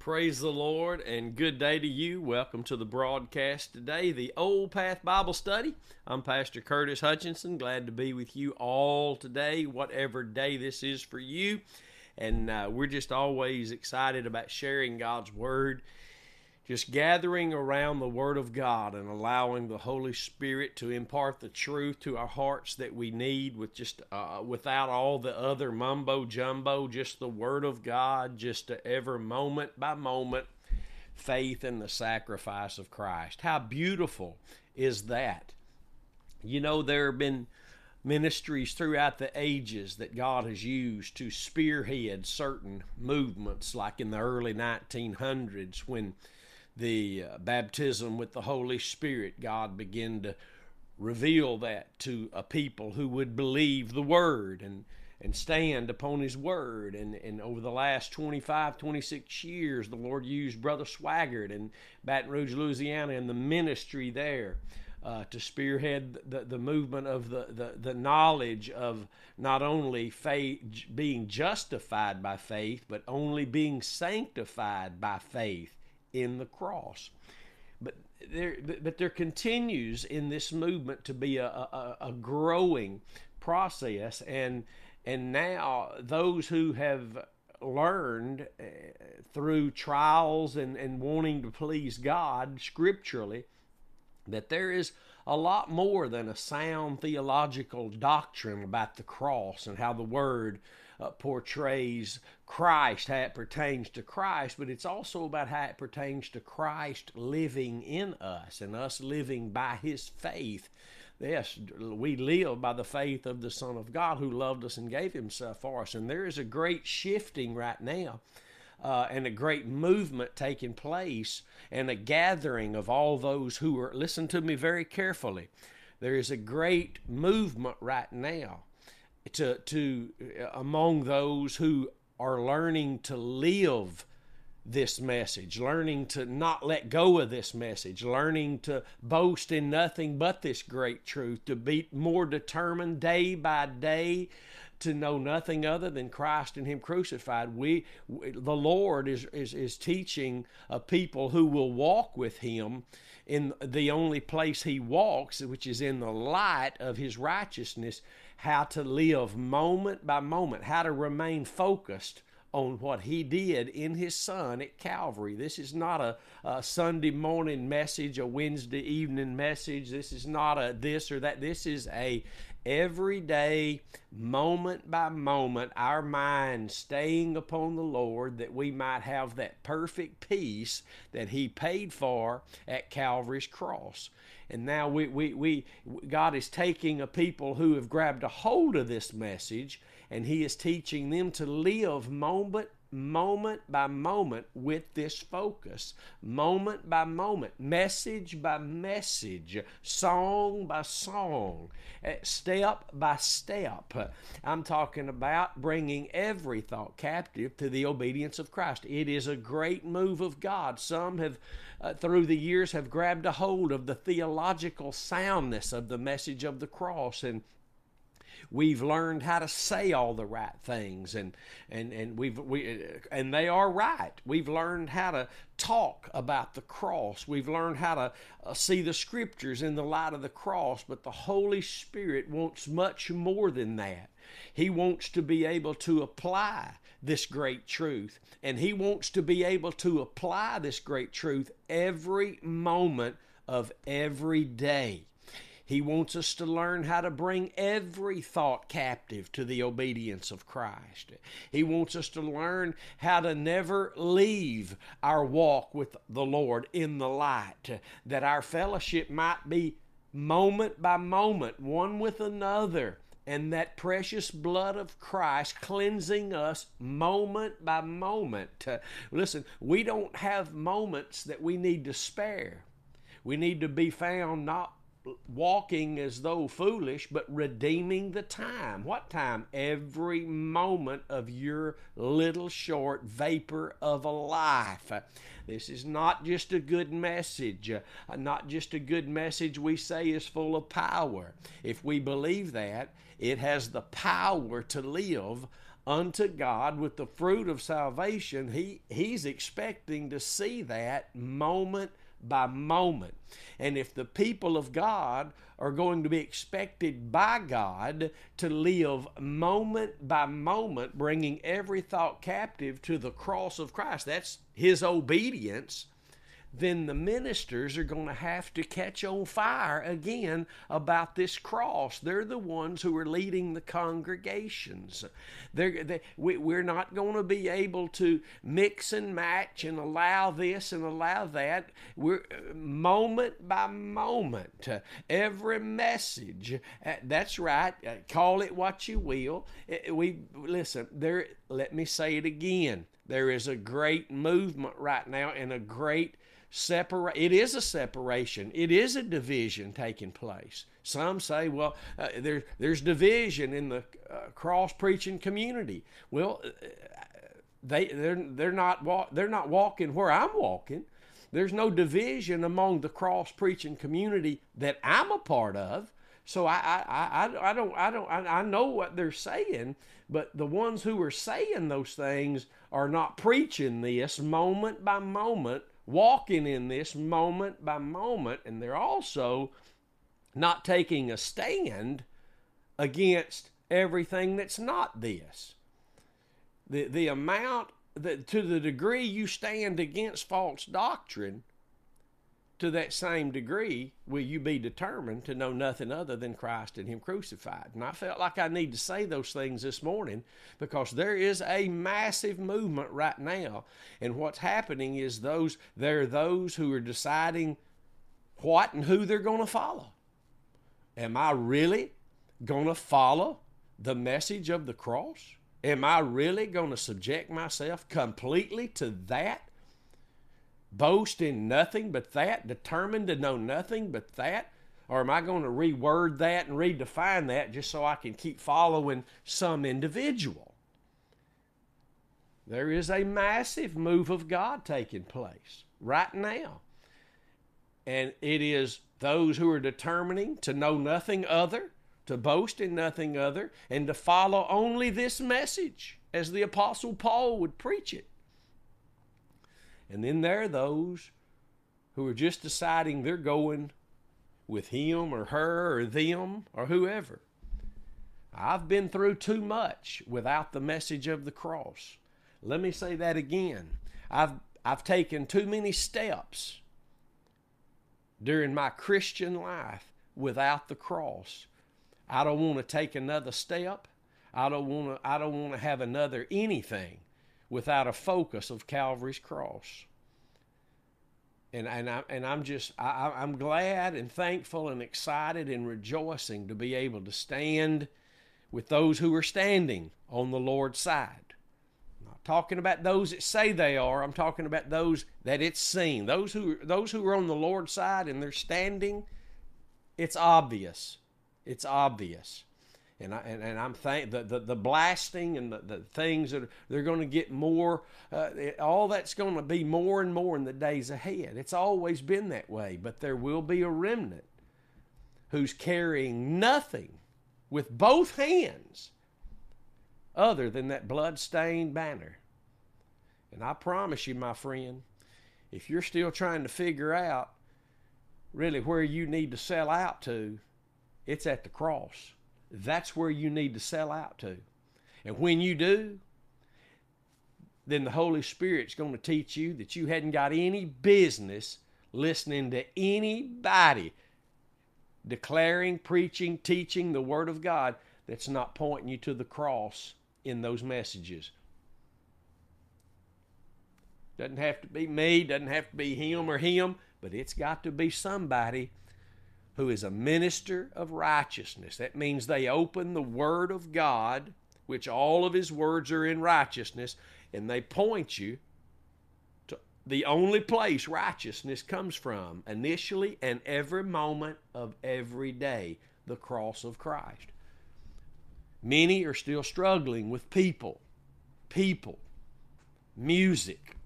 Praise the Lord and good day to you. Welcome to the broadcast today, the Old Path Bible Study. I'm Pastor Curtis Hutchinson. Glad to be with you all today, whatever day this is for you. And uh, we're just always excited about sharing God's Word just gathering around the Word of God and allowing the Holy Spirit to impart the truth to our hearts that we need with just uh, without all the other mumbo jumbo, just the Word of God, just ever moment by moment faith in the sacrifice of Christ. How beautiful is that? You know, there have been ministries throughout the ages that God has used to spearhead certain movements, like in the early 1900s when the uh, baptism with the Holy Spirit, God began to reveal that to a people who would believe the Word and and stand upon his word. And, and over the last 25 26 years the lord used brother swaggart in baton rouge louisiana and the ministry there uh, to spearhead the, the movement of the, the, the knowledge of not only faith being justified by faith but only being sanctified by faith in the cross. But there, but there continues in this movement to be a, a, a growing process, and and now those who have learned uh, through trials and, and wanting to please God scripturally that there is a lot more than a sound theological doctrine about the cross and how the Word uh, portrays Christ, how it pertains to Christ, but it's also about how it pertains to Christ living in us and us living by His faith. Yes, we live by the faith of the Son of God who loved us and gave Himself for us. And there is a great shifting right now. Uh, and a great movement taking place and a gathering of all those who are listen to me very carefully there is a great movement right now to to uh, among those who are learning to live this message, learning to not let go of this message, learning to boast in nothing but this great truth, to be more determined day by day to know nothing other than Christ and Him crucified. We, we the Lord is, is, is teaching a people who will walk with Him in the only place He walks, which is in the light of His righteousness how to live moment by moment, how to remain focused on what he did in his son at Calvary. This is not a, a, Sunday morning message, a Wednesday evening message. This is not a this or that. This is a everyday, moment by moment, our mind staying upon the Lord that we might have that perfect peace that he paid for at Calvary's cross. And now we, we, we God is taking a people who have grabbed a hold of this message and He is teaching them to live moment moment by moment with this focus, moment by moment, message by message, song by song, eh, step by step. I'm talking about bringing every thought captive to the obedience of Christ. It is a great move of God. Some have uh, through the years have grabbed a hold of the theological soundness of the message of the cross. And we've learned how to say all the right things. And and and we've we and they are right. We've learned how to talk about the cross. We've learned how to uh, see the scriptures in the light of the cross. But the holy spirit wants much more than that. He wants to be able to apply this great truth. And He wants to be able to apply this great truth every moment of every day. He wants us to learn how to bring every thought captive to the obedience of Christ. He wants us to learn how to never leave our walk with the Lord in the light, that our fellowship might be moment by moment, one with another and that precious blood of Christ cleansing us moment by moment. Uh, listen, we don't have moments that we need to spare. We need to be found not walking as though foolish, but redeeming the time. What time? Every moment of your little short vapor of a life. This is not just a good message, uh, not just a good message we say is full of power. If we believe that, it has the power to live unto God with the fruit of salvation, he, he's expecting to see that moment by moment. And if the people of God are going to be expected by God to live moment by moment, bringing every thought captive to the cross of Christ, that's His obedience then the ministers are going to have to catch on fire again about this cross. They're the ones who are leading the congregations. They're, they, we, we're not going to be able to mix and match and allow this and allow that. We're moment by moment, every message. Uh, that's right. Uh, call it what you will. Uh, we listen. There. Let me say it again. There is a great movement right now and a great separate. It is a separation. It is a division taking place. Some say, well, uh, there, there's division in the uh, cross preaching community. Well, uh, they they're they're not they're not walking where I'm walking. There's no division among the cross preaching community that I'm a part of. So I, I, I, I don't I don't I, I know what they're saying, but the ones who are saying those things are not preaching this moment by moment walking in this moment by moment, and they're also not taking a stand against everything that's not this. The, the amount that to the degree you stand against false doctrine, to that same degree will you be determined to know nothing other than Christ and Him crucified. And I felt like I need to say those things this morning because there is a massive movement right now. And what's happening is those there are those who are deciding what and who they're going to follow. Am I really going to follow the message of the cross? Am I really going to subject myself completely to that? Boast in nothing but that, determined to know nothing but that? Or am I going to reword that and redefine that just so I can keep following some individual? There is a massive move of God taking place right now. And it is those who are determining to know nothing other, to boast in nothing other, and to follow only this message as the Apostle Paul would preach it. And then there are those who are just deciding they're going with him or her or them or whoever. I've been through too much without the message of the cross. Let me say that again. I've I've taken too many steps during my Christian life without the cross. I don't want to take another step. I don't want to I don't want to have another anything without a focus of Calvary's cross. And, and, I, and I'm just, I, I'm glad and thankful and excited and rejoicing to be able to stand with those who are standing on the Lord's side. I'm not talking about those that say they are, I'm talking about those that it's seen. Those who, those who are on the Lord's side and they're standing, it's obvious. It's obvious and I and, and I'm thank the, the, the blasting and the, the things that are, they're going to get more. Uh, it, all that's going to be more and more in the days ahead. It's always been that way, but there will be a remnant who's carrying nothing with both hands other than that blood-stained banner. And I promise you, my friend, if you're still trying to figure out really where you need to sell out to, it's at the cross that's where you need to sell out to. And when you do, then the Holy Spirit's going to teach you that you hadn't got any business listening to anybody declaring, preaching, teaching the Word of God that's not pointing you to the cross in those messages. Doesn't have to be me, doesn't have to be him or him, but it's got to be somebody who is a minister of righteousness. That means they open the Word of God, which all of His words are in righteousness, and they point you to the only place righteousness comes from, initially and every moment of every day the cross of Christ. Many are still struggling with people, people, music,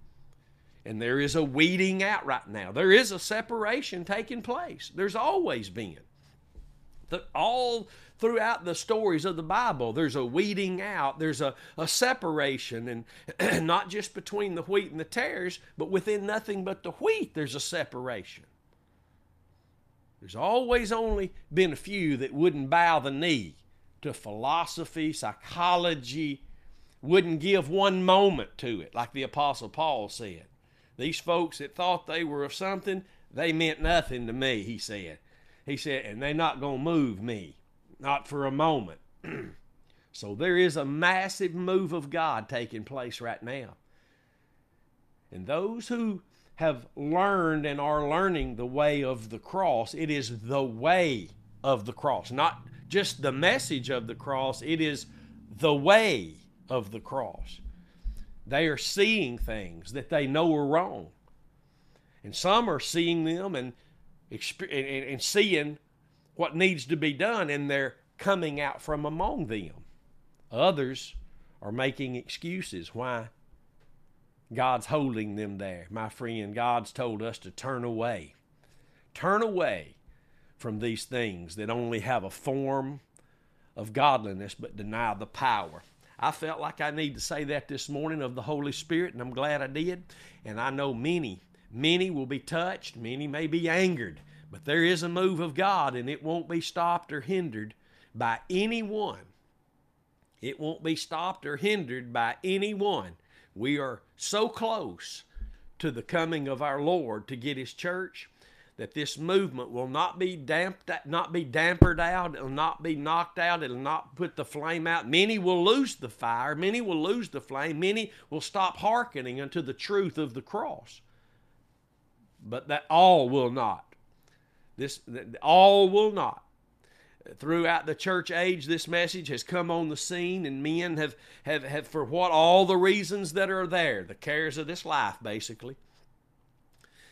and there is a weeding out right now. There is a separation taking place. There's always been. all throughout the stories of the Bible, there's a weeding out, there's a, a separation, and not just between the wheat and the tares, but within nothing but the wheat, there's a separation. There's always only been a few that wouldn't bow the knee to philosophy, psychology, wouldn't give one moment to it, like the Apostle Paul said. These folks that thought they were of something, they meant nothing to me, he said. He said, and they're not going to move me, not for a moment. so there is a massive move of God taking place right now. And those who have learned and are learning the way of the cross. It is the way of the cross, not just the message of the cross, it is the way of the cross. They are seeing things that they know are wrong. And some are seeing them and, and, seeing what needs to be done, and they're coming out from among them. Others are making excuses why God's holding them there. My friend, God's told us to turn away. Turn away from these things that only have a form of godliness but deny the power. I felt like I need to say that this morning of the Holy Spirit, and I'm glad I did. And I know many, many will be touched, many may be angered, but there is a move of God, and it won't be stopped or hindered by anyone. It won't be stopped or hindered by anyone we are so close to the coming of our Lord to get his church that this movement will not be damped not be dampered out it'll not be knocked out it'll not put the flame out. Many will lose the fire many will lose the flame many will stop hearkening unto the truth of the cross. But that all will not. This all will not. Throughout the church age this message has come on the scene and men have, have, have for what all the reasons that are there the cares of this life basically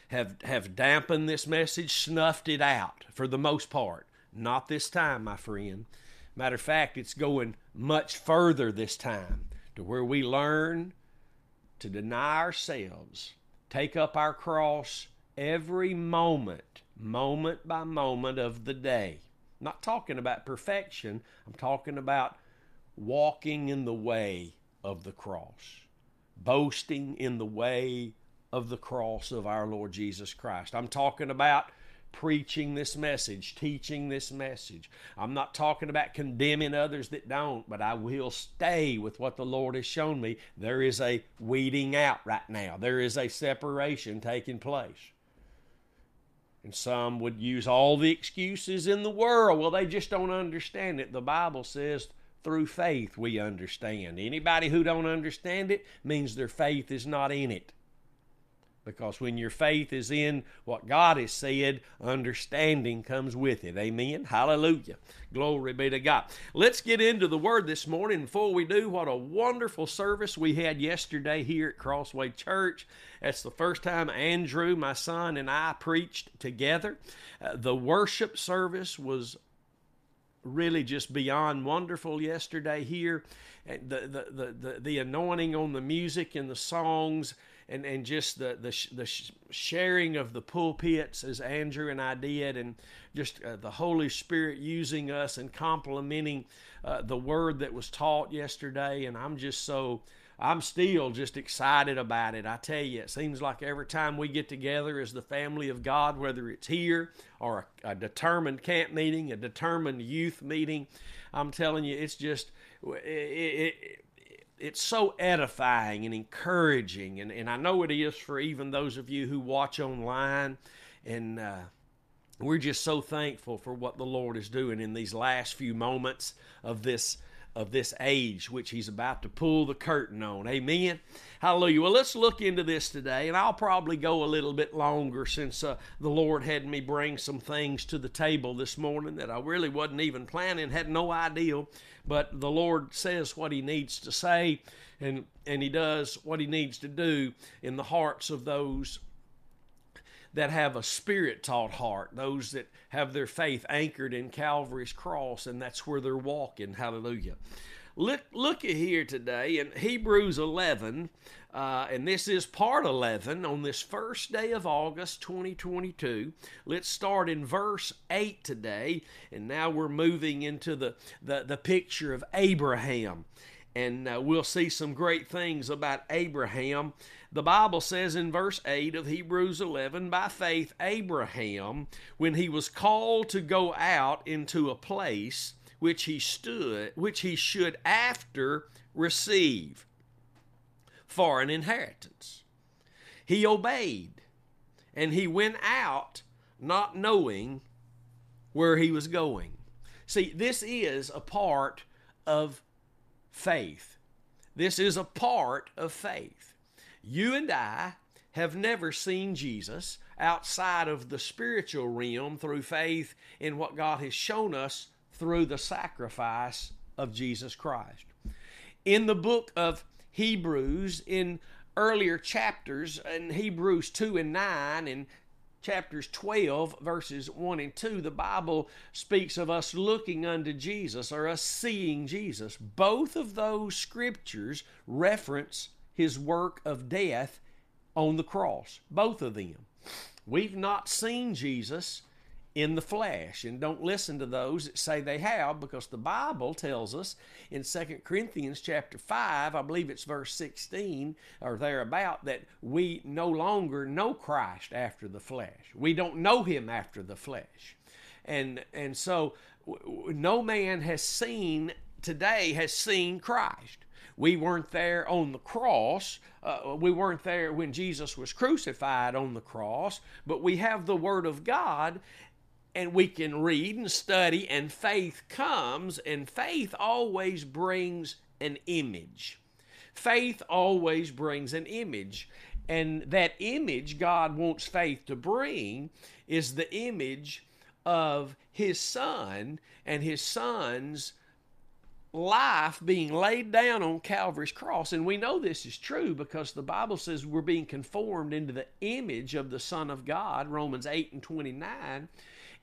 have have dampened this message snuffed it out for the most part. Not this time my friend. Matter of fact it's going much further this time to where we learn to deny ourselves take up our cross every moment moment by moment of the day. I'm not talking about perfection, I'm talking about walking in the way of the cross, boasting in the way of the cross of our Lord Jesus Christ. I'm talking about preaching this message, teaching this message. I'm not talking about condemning others that don't, but I will stay with what the Lord has shown me. There is a weeding out right now, there is a separation taking place. And some would use all the excuses in the world. Well, they just don't understand it. The Bible says through faith we understand. Anybody who don't understand it means their faith is not in it. Because when your faith is in what God has said, understanding comes with it. Amen. Hallelujah. Glory be to God. Let's get into the Word this morning. Before we do, what a wonderful service we had yesterday here at Crossway Church. That's the first time Andrew, my son, and I preached together. Uh, the worship service was really just beyond wonderful yesterday here. The, the, the, the, the anointing on the music and the songs and, and just the, the, the sharing of the pulpits as Andrew and I did, and just uh, the Holy Spirit using us and complementing uh, the word that was taught yesterday. And I'm just so. I'm still just excited about it. I tell you, it seems like every time we get together as the family of God, whether it's here or a, a determined camp meeting, a determined youth meeting, I'm telling you, it's just it, it, it's so edifying and encouraging, and, and I know it is for even those of you who watch online, and uh, we're just so thankful for what the Lord is doing in these last few moments of this of this age which he's about to pull the curtain on. Amen. Hallelujah. Well, let's look into this today, and I'll probably go a little bit longer since uh, the Lord had me bring some things to the table this morning that I really wasn't even planning, had no idea. But the Lord says what He needs to say, and and He does what He needs to do in the hearts of those that have a spirit taught heart, those that have their faith anchored in Calvary's cross, and that's where they're walking. Hallelujah. look look at here today in Hebrews 11, uh, and this is part 11 on this first day of August 2022. Let's start in verse 8 today, and now we're moving into the, the, the picture of Abraham. And uh, we'll see some great things about Abraham. The Bible says in verse 8 of Hebrews 11, by faith, Abraham, when he was called to go out into a place which he stood, which he should after receive for an inheritance. He obeyed and he went out not knowing where he was going. See, this is a part of faith. This is a part of faith. You and I have never seen Jesus outside of the spiritual realm through faith in what God has shown us through the sacrifice of Jesus Christ. In the book of Hebrews in earlier chapters in Hebrews 2 and 9 and chapters 12 verses 1 and 2 the bible speaks of us looking unto jesus or us seeing jesus. Both of those scriptures reference his work of death on the cross both of them. We've not seen jesus in the flesh and don't listen to those that say they have because the bible tells us in 2 corinthians chapter 5 i believe it's verse 16 or thereabout that we no longer know christ after the flesh we don't know him after the flesh and and so no man has seen today has seen christ we weren't there on the cross. Uh, we weren't there when Jesus was crucified on the cross, but we have the Word of God, and we can read and study, and faith comes, and faith always brings an image. Faith always brings an image. And that image God wants faith to bring is the image of His Son and His Son's life being laid down on Calvary's cross. And we know this is true because the Bible says we're being conformed into the image of the Son of God, Romans 8 and 29.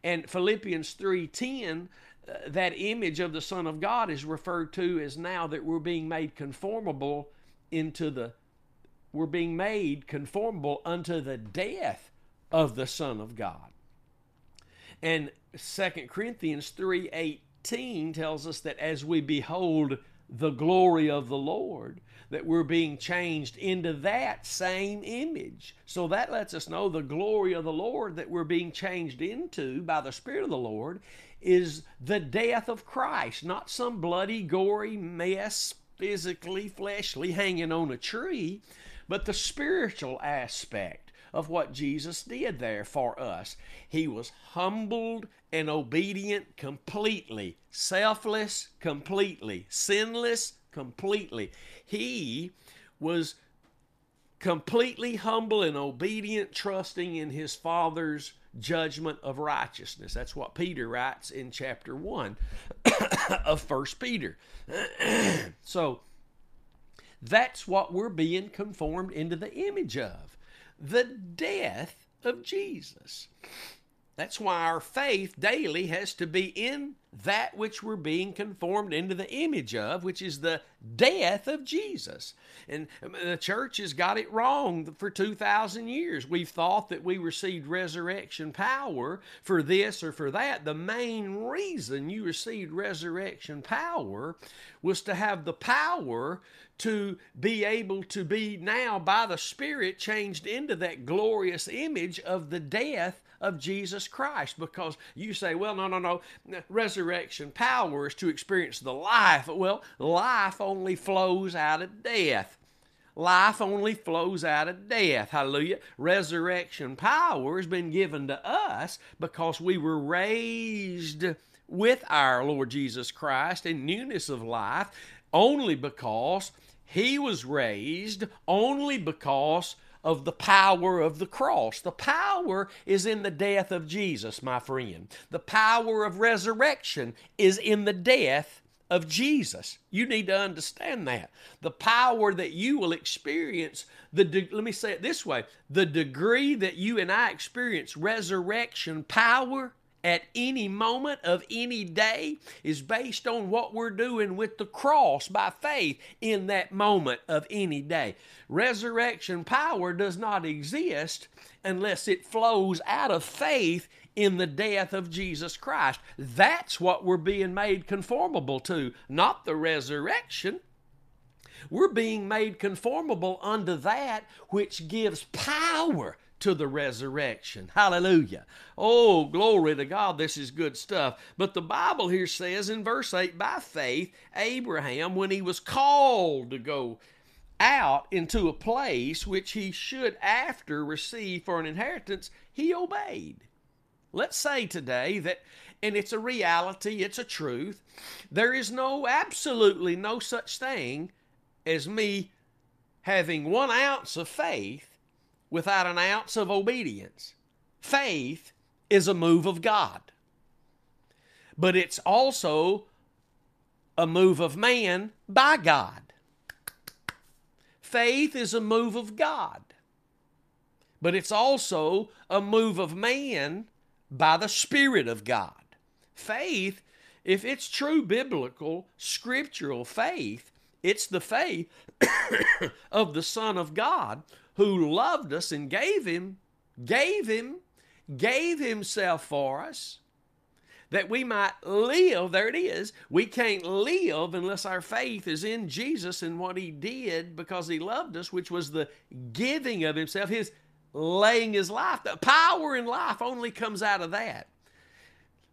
And Philippians 3:10 uh, that image of the Son of God is referred to as now that we're being made conformable into the we're being made conformable unto the death of the Son of God. And 2 Corinthians 3:18 tells us that as we behold the glory of the Lord, that we're being changed into that same image. So that lets us know the glory of the Lord that we're being changed into by the Spirit of the Lord is the death of Christ, not some bloody, gory mess, physically, fleshly, hanging on a tree, but the spiritual aspect of what Jesus did there for us. He was humbled and obedient completely, selfless completely, sinless completely. He was completely humble and obedient, trusting in his Father's judgment of righteousness. That's what Peter writes in chapter 1 of First Peter. so that's what we're being conformed into the image of the death of Jesus. That's why our faith daily has to be in that which we're being conformed into the image of, which is the death of Jesus. And um, the church has got it wrong for 2,000 years. We've thought that we received resurrection power for this or for that. The main reason you received resurrection power was to have the power to be able to be now by the Spirit changed into that glorious image of the death of Jesus Christ because you say, well, no, no, no, resurrection power is to experience the life. Well, life only flows out of death. Life only flows out of death. Hallelujah. Resurrection power has been given to us because we were raised with our Lord Jesus Christ in newness of life only because he was raised, only because of the power of the cross. The power is in the death of Jesus, my friend. The power of resurrection is in the death of Jesus. You need to understand that. The power that you will experience, the de- let me say it this way, the degree that you and I experience resurrection power at any moment of any day is based on what we're doing with the cross by faith in that moment of any day. Resurrection power does not exist unless it flows out of faith in the death of Jesus Christ. That's what we're being made conformable to, not the resurrection. We're being made conformable unto that which gives power to the resurrection. Hallelujah. Oh, glory to God. This is good stuff. But the Bible here says in verse 8 by faith, Abraham, when he was called to go out into a place which he should after receive for an inheritance, he obeyed. Let's say today that, and it's a reality, it's a truth, there is no, absolutely no such thing as me having one ounce of faith without an ounce of obedience. Faith is a move of God, but it's also a move of man by God. Faith is a move of God, but it's also a move of man by the Spirit of God. Faith, if it's true biblical, scriptural faith, it's the faith of the Son of God who loved us and gave him, gave him, gave himself for us that we might live. There it is. We can't live unless our faith is in Jesus and what he did because he loved us, which was the giving of himself, his laying his life. The power in life only comes out of that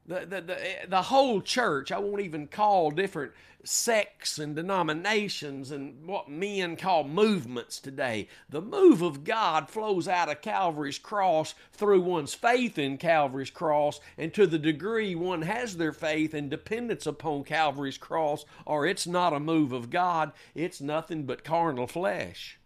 the, the, the, eh, the whole church, I won't even call different sects and denominations and what men call movements today. The move of God flows out of Calvary's cross through one's faith in Calvary's cross, and to the degree one has their faith and dependence upon Calvary's cross, or it's not a move of God, it's nothing but carnal flesh.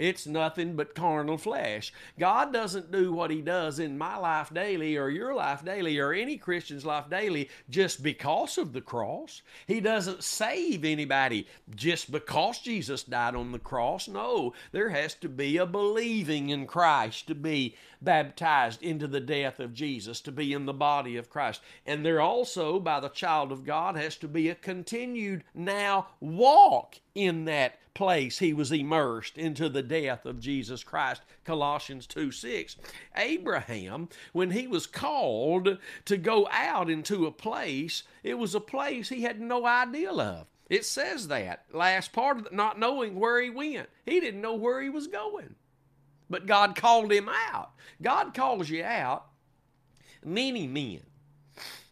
It's nothing but carnal flesh. God doesn't do what He does in my life daily or your life daily or any Christian's life daily just because of the cross. He doesn't save anybody just because Jesus died on the cross. No, there has to be a believing in Christ to be baptized into the death of Jesus, to be in the body of Christ. And there also, by the child of God, has to be a continued now walk in that place he was immersed into the death of Jesus Christ. Colossians 2 6. Abraham, when he was called to go out into a place, it was a place he had no idea of. It says that last part of it, not knowing where he went. He didn't know where he was going. But God called him out. God calls you out. Many men,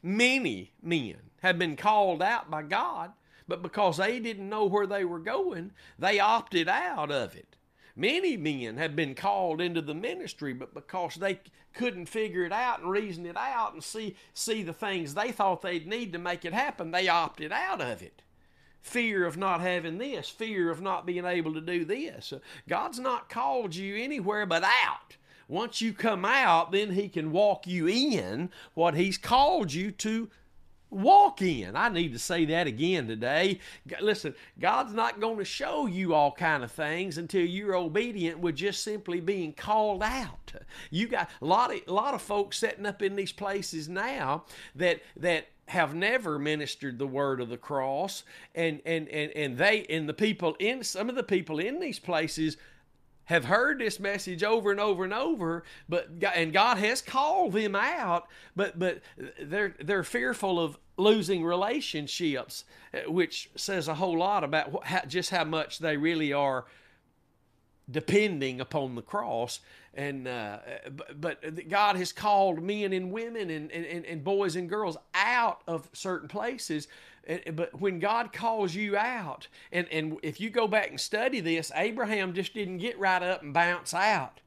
many men have been called out by God but because they didn't know where they were going, they opted out of it. Many men have been called into the ministry, but because they couldn't figure it out and reason it out and see, see the things they thought they'd need to make it happen, they opted out of it. Fear of not having this, fear of not being able to do this. Uh, god's not called you anywhere but out. Once you come out, then He can walk you in what He's called you to walk in i need to say that again today listen god's not going to show you all kind of things until you're obedient with just simply being called out you got a lot of a lot of folks setting up in these places now that that have never ministered the word of the cross and and and, and they and the people in some of the people in these places have heard this message over and over and over, but and God has called them out, but but they're they're fearful of losing relationships, uh, which says a whole lot about how, just how much they really are depending upon the cross. And uh, but God has called men and women and, and, and boys and girls out of certain places but when God calls you out, and, and if you go back and study this, Abraham just didn't get right up and bounce out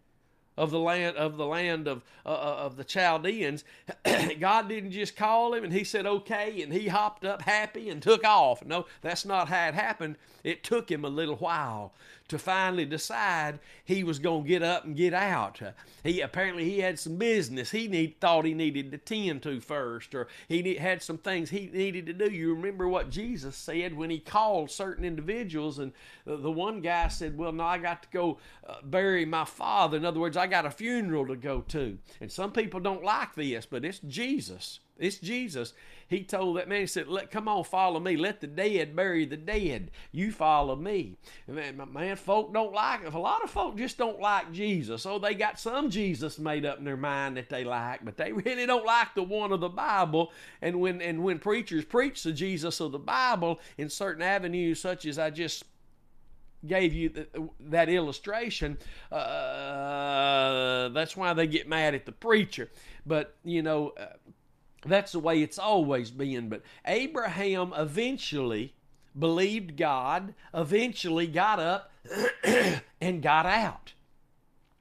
of the land of the land of uh, uh of the Chaldeans. God didn't just call him and he said okay and he hopped up happy and took off. No, that's not how it happened. It took him a little while to finally decide he was going to get up and get out. He apparently he had some business he need, thought he needed to tend to first, or he need, had some things he needed to do. You remember what Jesus said when he called certain individuals, and the, the one guy said, "Well, no, I got to go uh, bury my father." In other words, I got a funeral to go to. And some people don't like this, but it's Jesus. It's Jesus. He told that man, he said, Let, Come on, follow me. Let the dead bury the dead. You follow me. Man, man, folk don't like it. A lot of folk just don't like Jesus. Oh, they got some Jesus made up in their mind that they like, but they really don't like the one of the Bible. And when and when preachers preach the Jesus of the Bible in certain avenues, such as I just gave you that illustration, uh, that's why they get mad at the preacher. But, you know, uh, that's the way it's always been. But Abraham eventually believed God, eventually got up and got out.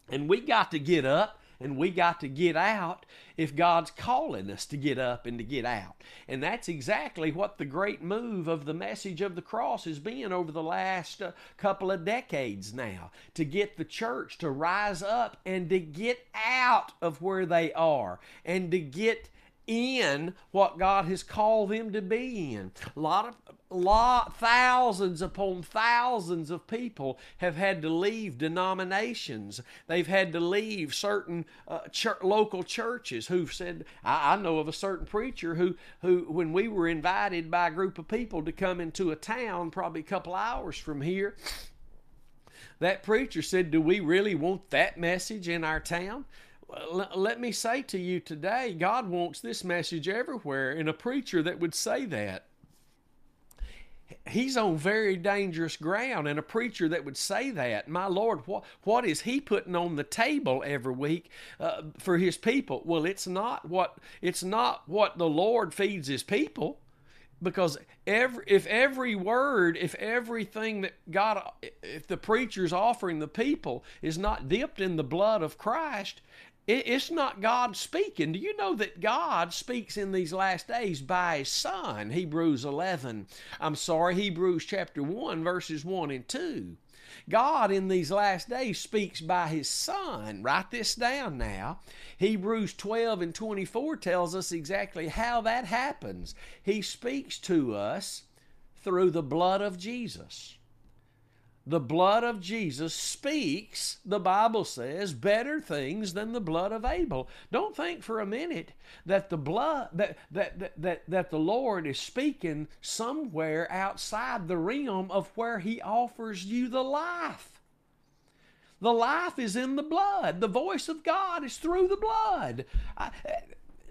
And we got to get up and we got to get out if God's calling us to get up and to get out. And that's exactly what the great move of the message of the cross has been over the last uh, couple of decades now to get the church to rise up and to get out of where they are and to get in what God has called them to be in. A lot of lot thousands upon thousands of people have had to leave denominations they've had to leave certain uh, local churches who've said I, I, know of a certain preacher who who when we were invited by a group of people to come into a town probably a couple hours from here that preacher said do we really want that message in our town let me say to you today, God wants this message everywhere, and a preacher that would say that. He's on very dangerous ground and a preacher that would say that. My lord what what is he putting on the table every week uh, for his people? Well it's not what it's not what the lord feeds his people because every if every word if everything that god if the preacher's offering the people is not dipped in the blood of christ it's not God speaking. Do you know that God speaks in these last days by His Son? Hebrews 11. I'm sorry, Hebrews chapter 1, verses 1 and 2. God in these last days speaks by His Son. Write this down now. Hebrews 12 and 24 tells us exactly how that happens. He speaks to us through the blood of Jesus the blood of Jesus speaks, the Bible says, better things than the blood of Abel. Don't think for a minute that the blood that that that that, that the Lord is speaking somewhere outside the realm of where he offers you the life. The life is in the blood. The voice of God is through the blood. I,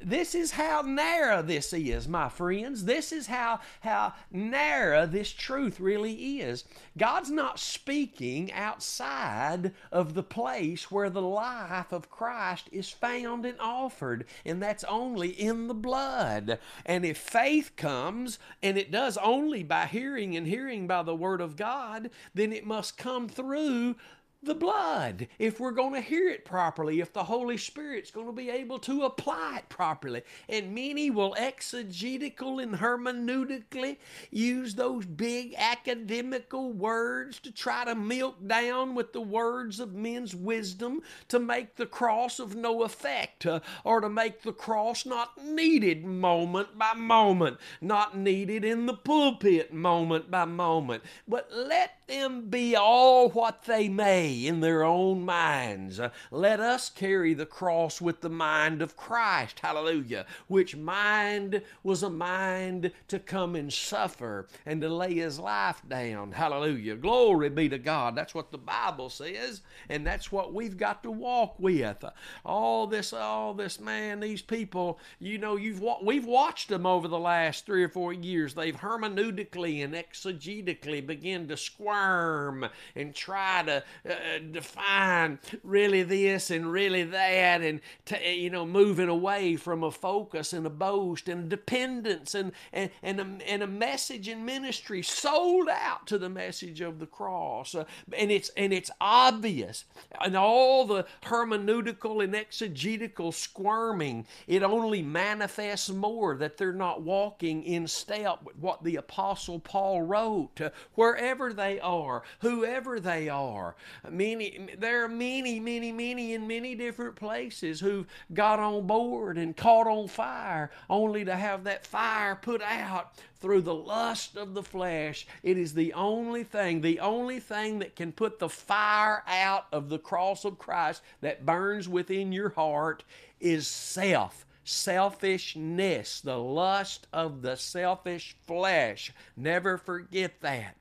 this is how narrow this is, my friends. This is how, how narrow this truth really is. God's not speaking outside of the place where the life of Christ is found and offered, and that's only in the blood. And if faith comes, and it does only by hearing and hearing by the Word of God, then it must come through the blood if we're going to hear it properly, if the Holy Spirit's going to be able to apply it properly. And many will exegetical and hermeneutically use those big academical words to try to milk down with the words of men's wisdom to make the cross of no effect uh, or to make the cross not needed moment by moment, not needed in the pulpit moment by moment. But let them be all what they may in their own minds. Uh, let us carry the cross with the mind of Christ. Hallelujah. Which mind was a mind to come and suffer and to lay his life down. Hallelujah. Glory be to God. That's what the Bible says, and that's what we've got to walk with. All this, all this, man, these people, you know, you've we've watched them over the last three or four years. They've hermeneutically and exegetically begun to squirm and try to uh, define really this and really that, and you know, moving away from a focus and a boast and dependence and and and a, and a message in ministry sold out to the message of the cross, uh, and it's and it's obvious, and all the hermeneutical and exegetical squirming, it only manifests more that they're not walking in step with what the apostle Paul wrote. Uh, wherever they are, whoever they are. Many, there are many, many, many in many different places who've got on board and caught on fire only to have that fire put out through the lust of the flesh. It is the only thing, the only thing that can put the fire out of the cross of Christ that burns within your heart is self selfishness, the lust of the selfish flesh. Never forget that.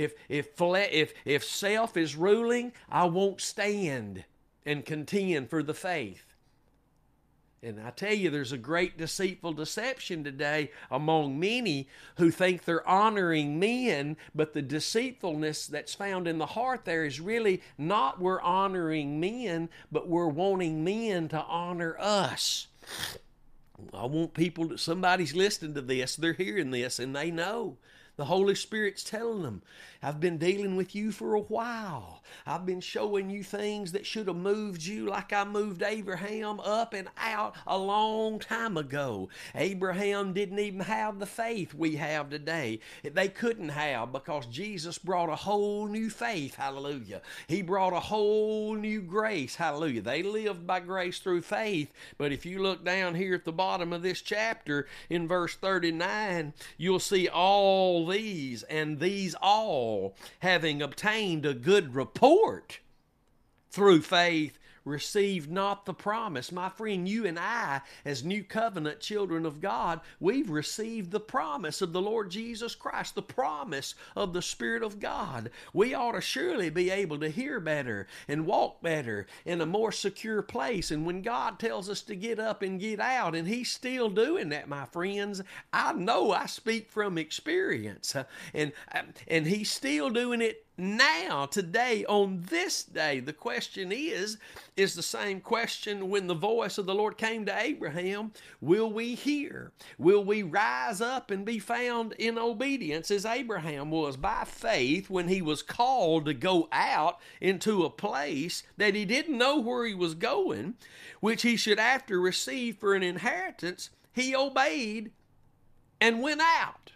If if if if self is ruling, I won't stand and contend for the faith. And I tell you, there's a great deceitful deception today among many who think they're honoring men, but the deceitfulness that's found in the heart there is really not we're honoring men, but we're wanting men to honor us. I want people that somebody's listening to this, they're hearing this, and they know the Holy Spirit's telling them, I've been dealing with you for a while. I've been showing you things that should have moved you like I moved Abraham up and out a long time ago. Abraham didn't even have the faith we have today. They couldn't have because Jesus brought a whole new faith. Hallelujah. He brought a whole new grace. Hallelujah. They lived by grace through faith. But if you look down here at the bottom of this chapter in verse 39, you'll see all these and these all, having obtained a good report through faith, received not the promise. My friend, you and I, as new covenant children of God, we've received the promise of the Lord Jesus Christ, the promise of the Spirit of God. We ought to surely be able to hear better and walk better in a more secure place. And when God tells us to get up and get out, and He's still doing that, my friends, I know I speak from experience. And, and He's still doing it now, today, on this day. The question is, is the same question when the voice of the Lord came to Abraham Will we hear? Will we rise up and be found in obedience as Abraham was by faith when he was called to go out into a place that he didn't know where he was going, which he should after receive for an inheritance? He obeyed and went out.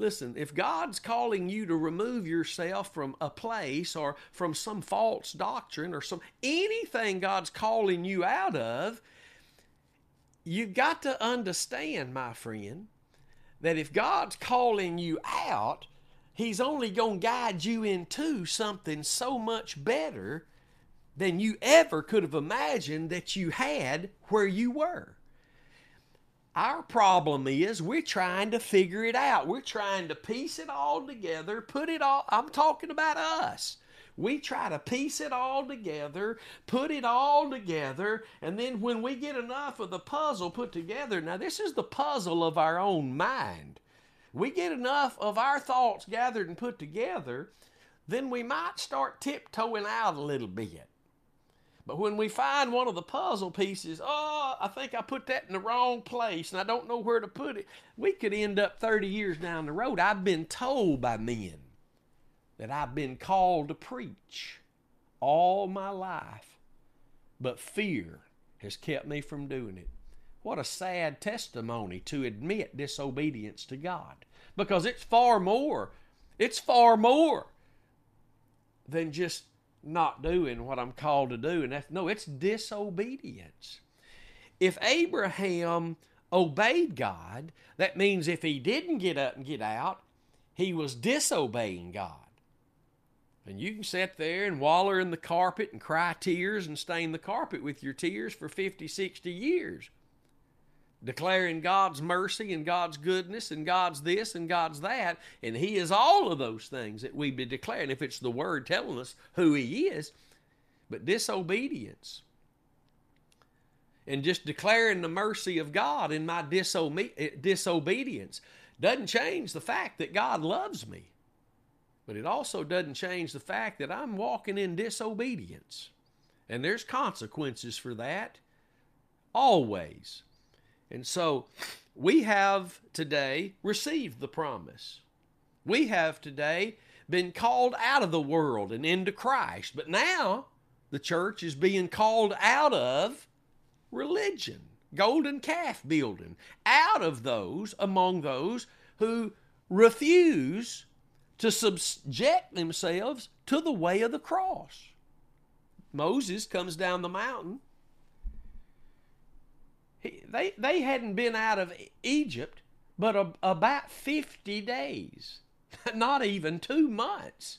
Listen, if God's calling you to remove yourself from a place or from some false doctrine or some anything God's calling you out of, you've got to understand, my friend, that if God's calling you out, He's only going to guide you into something so much better than you ever could have imagined that you had where you were. Our problem is we're trying to figure it out. We're trying to piece it all together, put it all, I'm talking about us. We try to piece it all together, put it all together, and then when we get enough of the puzzle put together, now this is the puzzle of our own mind. We get enough of our thoughts gathered and put together, then we might start tiptoeing out a little bit. But when we find one of the puzzle pieces, oh, I think I put that in the wrong place and I don't know where to put it, we could end up 30 years down the road. I've been told by men that I've been called to preach all my life, but fear has kept me from doing it. What a sad testimony to admit disobedience to God because it's far more. It's far more than just not doing what I'm called to do. And that's no, it's disobedience. If Abraham obeyed God, that means if he didn't get up and get out, he was disobeying God. And you can sit there and waller in the carpet and cry tears and stain the carpet with your tears for 50, 60 years declaring God's mercy and God's goodness and God's this and God's that. And He is all of those things that we be declaring if it's the Word telling us who He is. But disobedience and just declaring the mercy of God in my eh, disobedience doesn't change the fact that God loves me. But it also doesn't change the fact that I'm walking in disobedience. And there's consequences for that always. And so we have today received the promise. We have today been called out of the world and into Christ. But now the church is being called out of religion, golden calf building, out of those among those who refuse to subject themselves to the way of the cross. Moses comes down the mountain. He, they, they hadn't been out of Egypt but a, about 50 days, not even two months.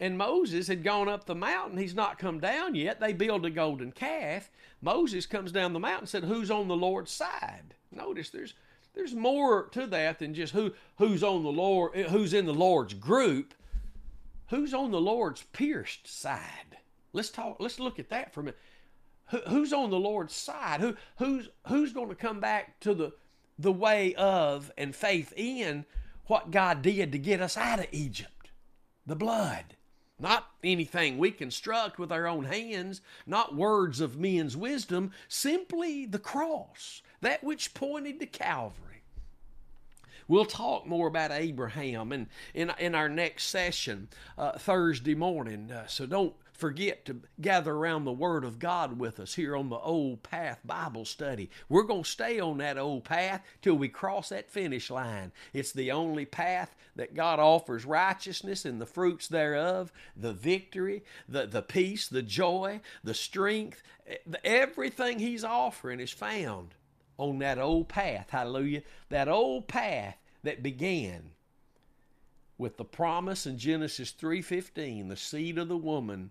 And Moses had gone up the mountain. He's not come down yet. They build a golden calf. Moses comes down the mountain and said, Who's on the Lord's side? Notice there's there's more to that than just who who's on the Lord eh, who's in the Lord's group. Who's on the Lord's pierced side? Let's talk. Let's look at that for a minute. Who, who's on the Lord's side? Who who's who's going to come back to the the way of and faith in what God did to get us out of Egypt? The blood. Not anything we construct with our own hands, not words of men's wisdom, simply the cross, that which pointed to Calvary. We'll talk more about Abraham in, in, in our next session uh, Thursday morning. Uh, so don't forget to gather around the Word of God with us here on the Old Path Bible Study. We're going to stay on that old path till we cross that finish line. It's the only path that God offers righteousness and the fruits thereof, the victory, the, the peace, the joy, the strength. Everything He's offering is found on that old path. Hallelujah. That old path that began with the promise in Genesis 3:15, the seed of the woman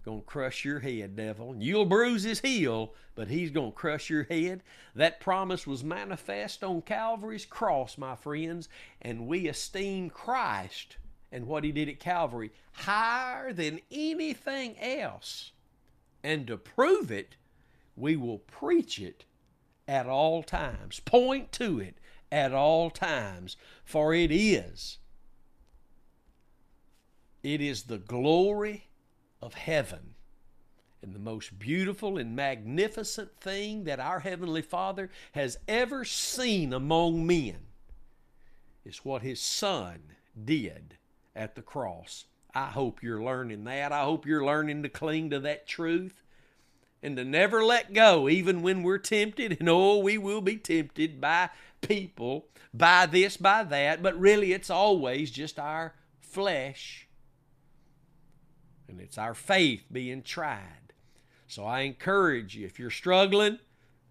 going to crush your head, devil. You'll bruise his heel, but he's going to crush your head. That promise was manifest on Calvary's cross, my friends, and we esteem Christ and what he did at Calvary higher than anything else. And to prove it, we will preach it at all times, point to it at all times, for it is it is the glory of heaven. And the most beautiful and magnificent thing that our Heavenly Father has ever seen among men is what His Son did at the cross. I hope you're learning that. I hope you're learning to cling to that truth and to never let go, even when we're tempted. And oh, we will be tempted by people, by this, by that, but really it's always just our flesh and it's our faith being tried. So I encourage you, if you're struggling,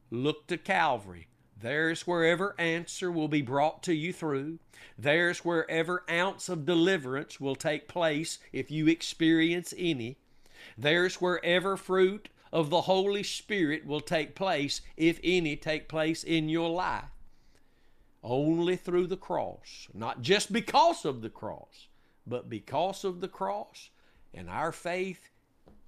look to Calvary. There's wherever answer will be brought to you through. There's wherever ounce of deliverance will take place if you experience any. There's wherever fruit of the Holy Spirit will take place if any take place in your life. Only through the cross, not just because of the cross, but because of the cross and our faith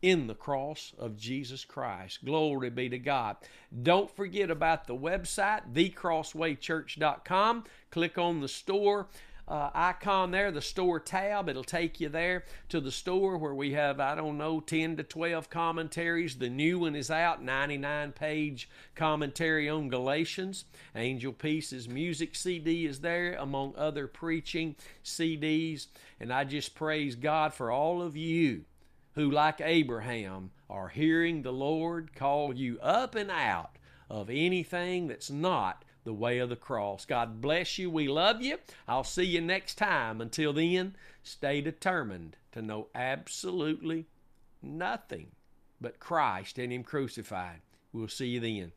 in the cross of Jesus Christ. Glory be to God. Don't forget about the website, thecrosswaychurch.com. Click on the store. Uh, icon there, the store tab. It'll take you there to the store where we have, I don't know, 10 to 12 commentaries. The new one is out, 99 page commentary on Galatians. Angel Pieces music CD is there, among other preaching CDs. And I just praise God for all of you who, like Abraham, are hearing the Lord call you up and out of anything that's not the way of the cross. God bless you. We love you. I'll see you next time. Until then, stay determined to know absolutely nothing but Christ and Him crucified. We'll see you then.